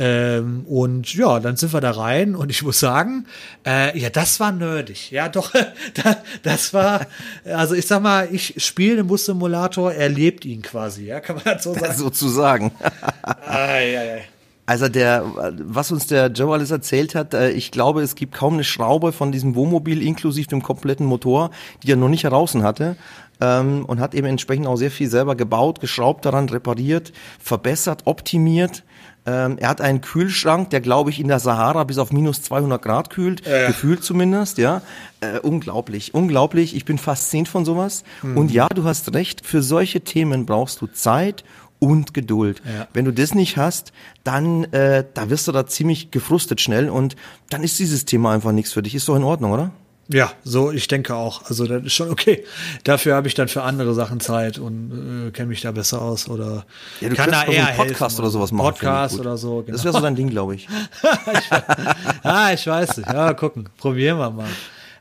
Ähm, und ja, dann sind wir da rein und ich muss sagen, äh, ja, das war nerdig. Ja, doch, da, das war, also ich sag mal, ich spiele den Bus-Simulator, er lebt ihn quasi, ja, kann man das so sagen? Sozusagen. Ei, ei, ei. Also der, was uns der Joe alles erzählt hat, äh, ich glaube, es gibt kaum eine Schraube von diesem Wohnmobil inklusive dem kompletten Motor, die er noch nicht heraus hatte. Ähm, und hat eben entsprechend auch sehr viel selber gebaut, geschraubt daran, repariert, verbessert, optimiert. Ähm, er hat einen Kühlschrank, der glaube ich in der Sahara bis auf minus 200 Grad kühlt, gefühlt zumindest, ja. Äh, unglaublich, unglaublich. Ich bin fasziniert von sowas. Und ja, du hast recht, für solche Themen brauchst du Zeit und Geduld. Ja. Wenn du das nicht hast, dann äh, da wirst du da ziemlich gefrustet schnell und dann ist dieses Thema einfach nichts für dich. Ist doch in Ordnung, oder? Ja, so, ich denke auch. Also das ist schon okay. Dafür habe ich dann für andere Sachen Zeit und äh, kenne mich da besser aus oder Ja, du kann da eher einen Podcast helfen. oder sowas machen. ich Podcast oder so. Genau. Das wäre so dein Ding, glaube ich. ah, ich weiß nicht. Ja, gucken. Probieren wir mal.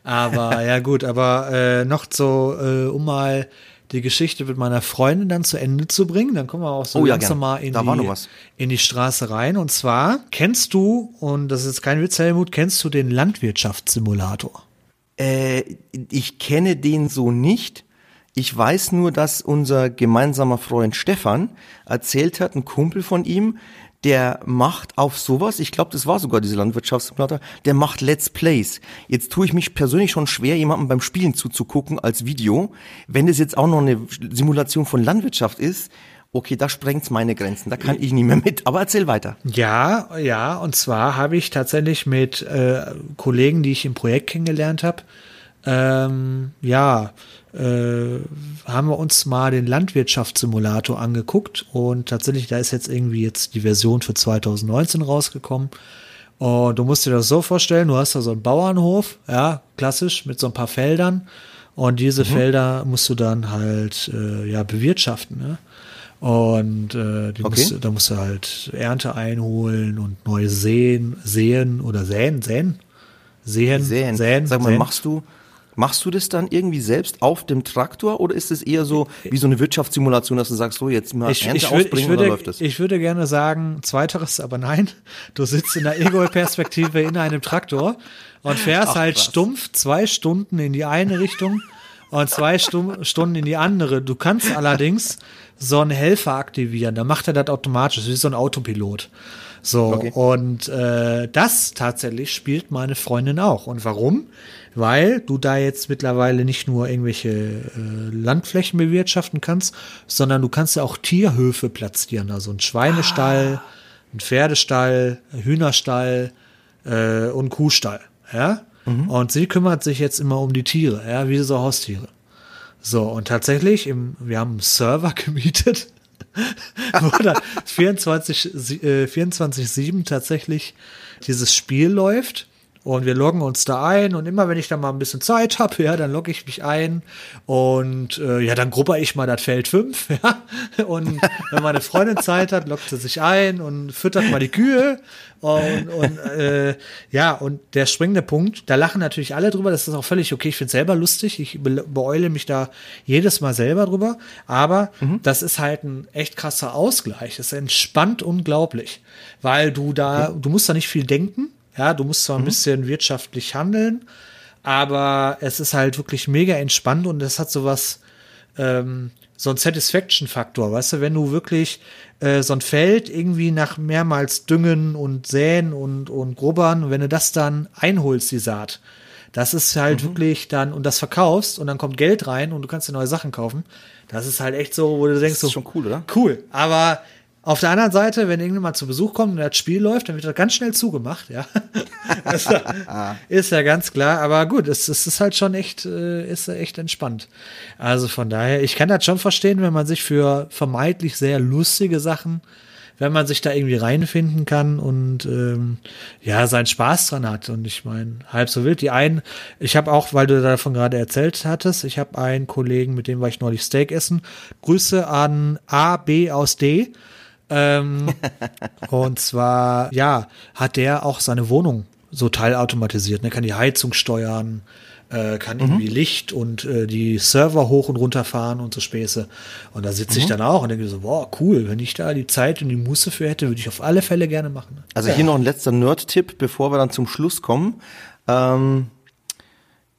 Aber ja gut, aber äh, noch so, äh, um mal die Geschichte mit meiner Freundin dann zu Ende zu bringen, dann kommen wir auch so Oh ja, langsam gern. mal in die, in die Straße rein. Und zwar kennst du, und das ist jetzt kein Witz, Helmut, kennst du den Landwirtschaftssimulator? Äh, ich kenne den so nicht. Ich weiß nur, dass unser gemeinsamer Freund Stefan erzählt hat, ein Kumpel von ihm, der macht auf sowas, ich glaube, das war sogar diese Landwirtschaftssimulator, der macht Let's Plays. Jetzt tue ich mich persönlich schon schwer, jemandem beim Spielen zuzugucken als Video. Wenn das jetzt auch noch eine Simulation von Landwirtschaft ist, okay, da sprengt's meine Grenzen, da kann ich nicht mehr mit. Aber erzähl weiter. Ja, ja, und zwar habe ich tatsächlich mit äh, Kollegen, die ich im Projekt kennengelernt habe, ähm, ja, äh, haben wir uns mal den Landwirtschaftssimulator angeguckt und tatsächlich, da ist jetzt irgendwie jetzt die Version für 2019 rausgekommen. Und du musst dir das so vorstellen, du hast da so einen Bauernhof, ja, klassisch, mit so ein paar Feldern. Und diese Felder musst du dann halt äh, ja bewirtschaften. Ne? Und äh, die Okay. musst, da musst du halt Ernte einholen und neu säen, säen oder säen, säen, säen, Säen. säen. Sag mal, säen. machst du, machst du das dann irgendwie selbst auf dem Traktor oder ist es eher so wie so eine Wirtschaftssimulation, dass du sagst, so jetzt mal ich, Ernte ich, würd, ausbringen ich, oder würde, läuft das? ich würde gerne sagen, zweiteres, aber nein. Du sitzt in der Ego-Perspektive in einem Traktor und fährst Ach, halt krass. stumpf zwei Stunden in die eine Richtung und zwei Stunden in die andere. Du kannst allerdings so einen Helfer aktivieren, dann macht er das automatisch, wie so ein Autopilot. So, Okay. und äh, das tatsächlich spielt meine Freundin auch. Und warum? Weil du da jetzt mittlerweile nicht nur irgendwelche äh, Landflächen bewirtschaften kannst, sondern du kannst ja auch Tierhöfe platzieren. Also ein Schweinestall, ein Pferdestall, ein Hühnerstall äh, und Kuhstall. Ja? Und sie kümmert sich jetzt immer um die Tiere, ja, wie so Haustiere. So, und tatsächlich, im, wir haben einen Server gemietet, wo dann 24, sie- äh, 24-7 tatsächlich dieses Spiel läuft. Und wir loggen uns da ein und immer wenn ich dann mal ein bisschen Zeit habe, ja, dann logge ich mich ein und äh, ja, dann grupper ich mal das Feld 5, ja. Und wenn meine Freundin Zeit hat, lockt sie sich ein und füttert mal die Kühe. Und, und äh, ja, und der springende Punkt, da lachen natürlich alle drüber, das ist auch völlig okay. Ich finde selber lustig, ich be beeule mich da jedes Mal selber drüber, aber das ist halt ein echt krasser Ausgleich. Das entspannt unglaublich, weil du da, du musst da nicht viel denken, ja, du musst zwar ein bisschen wirtschaftlich handeln, aber es ist halt wirklich mega entspannt und es hat sowas, ähm, so ein Satisfaction-Faktor, weißt du, wenn du wirklich äh, so ein Feld irgendwie nach mehrmals Düngen und Säen und, und Grubbern, wenn du das dann einholst, die Saat, das ist halt wirklich dann, und das verkaufst und dann kommt Geld rein und du kannst dir neue Sachen kaufen. Das ist halt echt so, wo du denkst, ist so, schon cool, oder? Cool. Aber auf der anderen Seite, wenn irgendjemand zu Besuch kommt und das Spiel läuft, dann wird das ganz schnell zugemacht, ja. Ist, ja ist ja ganz klar. Aber gut, es, es ist halt schon echt, äh, ist echt entspannt. Also von daher, ich kann das schon verstehen, wenn man sich für vermeintlich sehr lustige Sachen wenn man sich da irgendwie reinfinden kann und ähm, ja, seinen Spaß dran hat. Und ich meine, halb so wild. Die einen, ich habe auch, weil du davon gerade erzählt hattest, ich habe einen Kollegen, mit dem war ich neulich Steak essen. Grüße an A, B aus D. Ähm, und zwar, ja, hat der auch seine Wohnung so teilautomatisiert. Ne? Kann die Heizung steuern, äh, kann irgendwie Licht und äh, die Server hoch und runter fahren und so Späße. Und da sitze ich dann auch und denke so, wow, cool, wenn ich da die Zeit und die Muße für hätte, würde ich auf alle Fälle gerne machen. Also hier noch ein letzter Nerd-Tipp, bevor wir dann zum Schluss kommen. Ähm,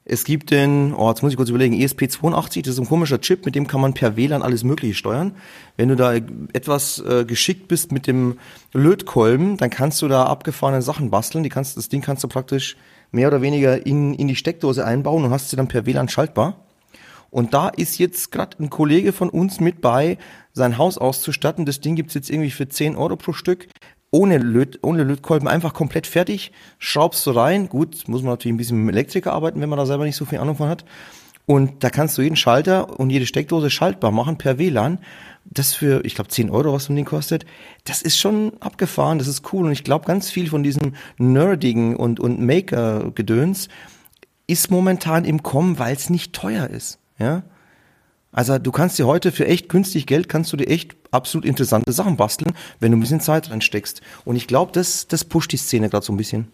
es gibt den, oh, jetzt muss ich kurz überlegen, ESP82, das ist ein komischer Chip, mit dem kann man per WLAN alles Mögliche steuern. Wenn du da etwas äh, geschickt bist mit dem Lötkolben, dann kannst du da abgefahrene Sachen basteln. Die kannst, das Ding kannst du praktisch mehr oder weniger in, in die Steckdose einbauen und hast sie dann per WLAN schaltbar. Und da ist jetzt gerade ein Kollege von uns mit bei, sein Haus auszustatten. Das Ding gibt's jetzt irgendwie für 10 Euro pro Stück. Ohne, Löt, ohne Lötkolben einfach komplett fertig. Schraubst du rein. Gut, muss man natürlich ein bisschen mit Elektriker arbeiten, wenn man da selber nicht so viel Ahnung von hat. Und da kannst du jeden Schalter und jede Steckdose schaltbar machen per WLAN. Das für, ich glaube, 10 Euro, was so Ding kostet. Das ist schon abgefahren, das ist cool. Und ich glaube, ganz viel von diesem nerdigen und, und Maker-Gedöns ist momentan im Kommen, weil es nicht teuer ist. Ja? Also du kannst dir heute für echt günstig Geld, kannst du dir echt absolut interessante Sachen basteln, wenn du ein bisschen Zeit reinsteckst. Und ich glaube, das, das pusht die Szene gerade so ein bisschen.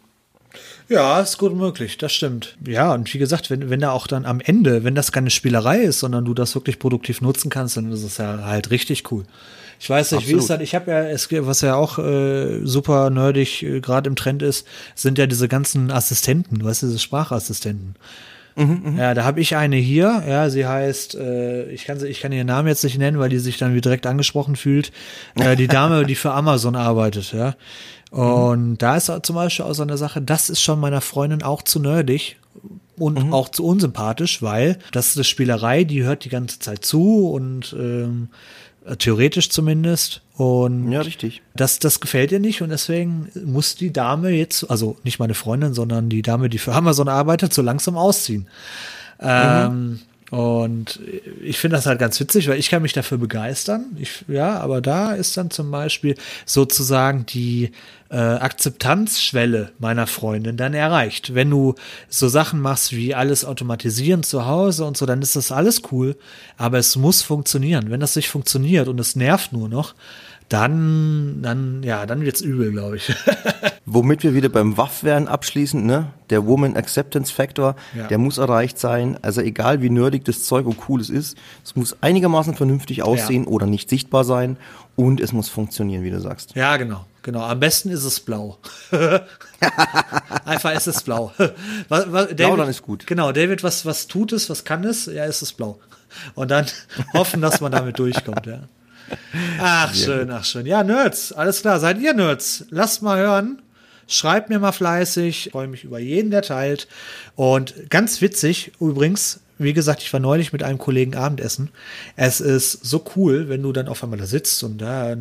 Ja, ist gut möglich, das stimmt. Ja, und wie gesagt, wenn, wenn da auch dann am Ende, wenn das keine Spielerei ist, sondern du das wirklich produktiv nutzen kannst, dann ist es ja halt richtig cool. Ich weiß nicht, Absolut. wie es dann, ich habe ja, es, was ja auch äh, super nerdig äh, gerade im Trend ist, sind ja diese ganzen Assistenten, weißt du, diese Sprachassistenten. Mhm, ja, da habe ich eine hier. Ja, sie heißt, äh, ich kann sie, ich kann ihren Namen jetzt nicht nennen, weil die sich dann wie direkt angesprochen fühlt. Äh, die Dame, die für Amazon arbeitet, ja. Und mhm. da ist zum Beispiel auch so eine Sache, das ist schon meiner Freundin auch zu nerdig und mhm. auch zu unsympathisch, weil das ist eine Spielerei, die hört die ganze Zeit zu und ähm, theoretisch zumindest. Und ja, richtig. Das, das gefällt ihr nicht und deswegen muss die Dame jetzt, also nicht meine Freundin, sondern die Dame, die für Amazon arbeitet, so langsam ausziehen. Mhm. Ähm, und ich finde das halt ganz witzig, weil ich kann mich dafür begeistern. Ich, ja, aber da ist dann zum Beispiel sozusagen die äh, Akzeptanzschwelle meiner Freundin dann erreicht. Wenn du so Sachen machst wie alles automatisieren zu Hause und so, dann ist das alles cool, aber es muss funktionieren. Wenn das nicht funktioniert und es nervt nur noch, dann, dann, ja, dann wird's übel, glaube ich. Womit wir wieder beim Waff werden abschließend, ne? Der Woman Acceptance Factor, ja. der muss erreicht sein. Also egal wie nerdig das Zeug und cool es ist, es muss einigermaßen vernünftig aussehen ja. oder nicht sichtbar sein und es muss funktionieren, wie du sagst. Ja, genau. Genau, am besten ist es blau. Einfach ist es blau. Was, was, David, blau dann ist gut. Genau, David, was, was tut es, was kann es? Ja, ist es blau. Und dann hoffen, dass man damit durchkommt, ja. Ach, schön, ach, schön. Ja, Nerds, alles klar. Seid ihr Nerds? Lasst mal hören. Schreibt mir mal fleißig. Ich freue mich über jeden, der teilt. Und ganz witzig, übrigens, wie gesagt, ich war neulich mit einem Kollegen Abendessen. Es ist so cool, wenn du dann auf einmal da sitzt und da,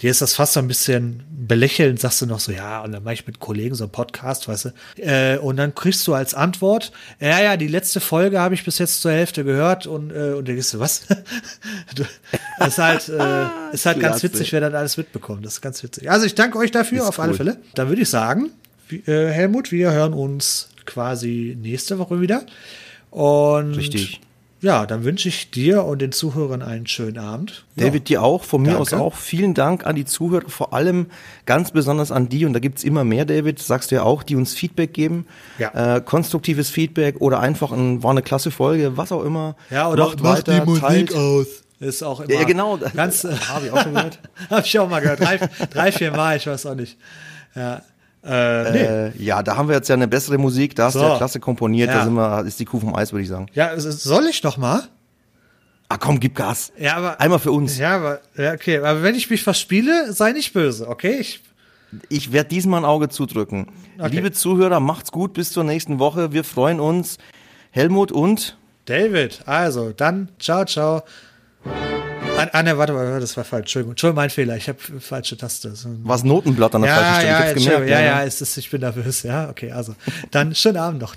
dir ist das fast so ein bisschen belächelnd, sagst du noch so, ja, und dann mache ich mit Kollegen so einen Podcast, weißt du. Äh, und dann kriegst du als Antwort, ja, ja, die letzte Folge habe ich bis jetzt zur Hälfte gehört und, äh, und dann gehst du, was? das ist halt, äh, ist halt ganz witzig, wer das alles mitbekommt. Das ist ganz witzig. Also ich danke euch dafür ist auf cool. alle Fälle. Dann würde ich sagen, wie, äh, Helmut, wir hören uns quasi nächste Woche wieder. Und Richtig. Ja, dann wünsche ich dir und den Zuhörern einen schönen Abend. David, ja. dir auch, von mir Danke. aus auch. Vielen Dank an die Zuhörer, vor allem ganz besonders an die, und da gibt's immer mehr, David, sagst du ja auch, die uns Feedback geben. Ja. Äh, konstruktives Feedback oder einfach ein, war eine klasse Folge, was auch immer. Ja, oder macht, macht weiter, die Musik teilt. aus. Ist auch immer. Ja, genau. Ganz, habe ich auch schon gehört. habe ich auch mal gehört. Drei, drei, vier Mal, ich weiß auch nicht. Ja. Äh, nee. ja, da haben wir jetzt ja eine bessere Musik, da hast so. du ja klasse komponiert, ja. da sind wir, ist die Kuh vom Eis, würde ich sagen. Ja, soll ich noch mal? Ah komm, gib Gas. Ja, aber einmal für uns. Ja, aber ja, okay, aber wenn ich mich verspiele, sei nicht böse, okay? Ich ich werde diesmal ein Auge zudrücken. Okay. Liebe Zuhörer, macht's gut, bis zur nächsten Woche. Wir freuen uns. Helmut und David. Also, dann ciao, ciao. Ah, ah, ne, warte mal, das war falsch. Entschuldigung, Entschuldigung mein Fehler. Ich habe falsche Taste. Was Notenblatt an der ja, falschen Stelle? Ja, ich gemerkt, ja, ja, ja, ist, ist, ich bin nervös. Ja, okay, also. Dann schönen Abend noch.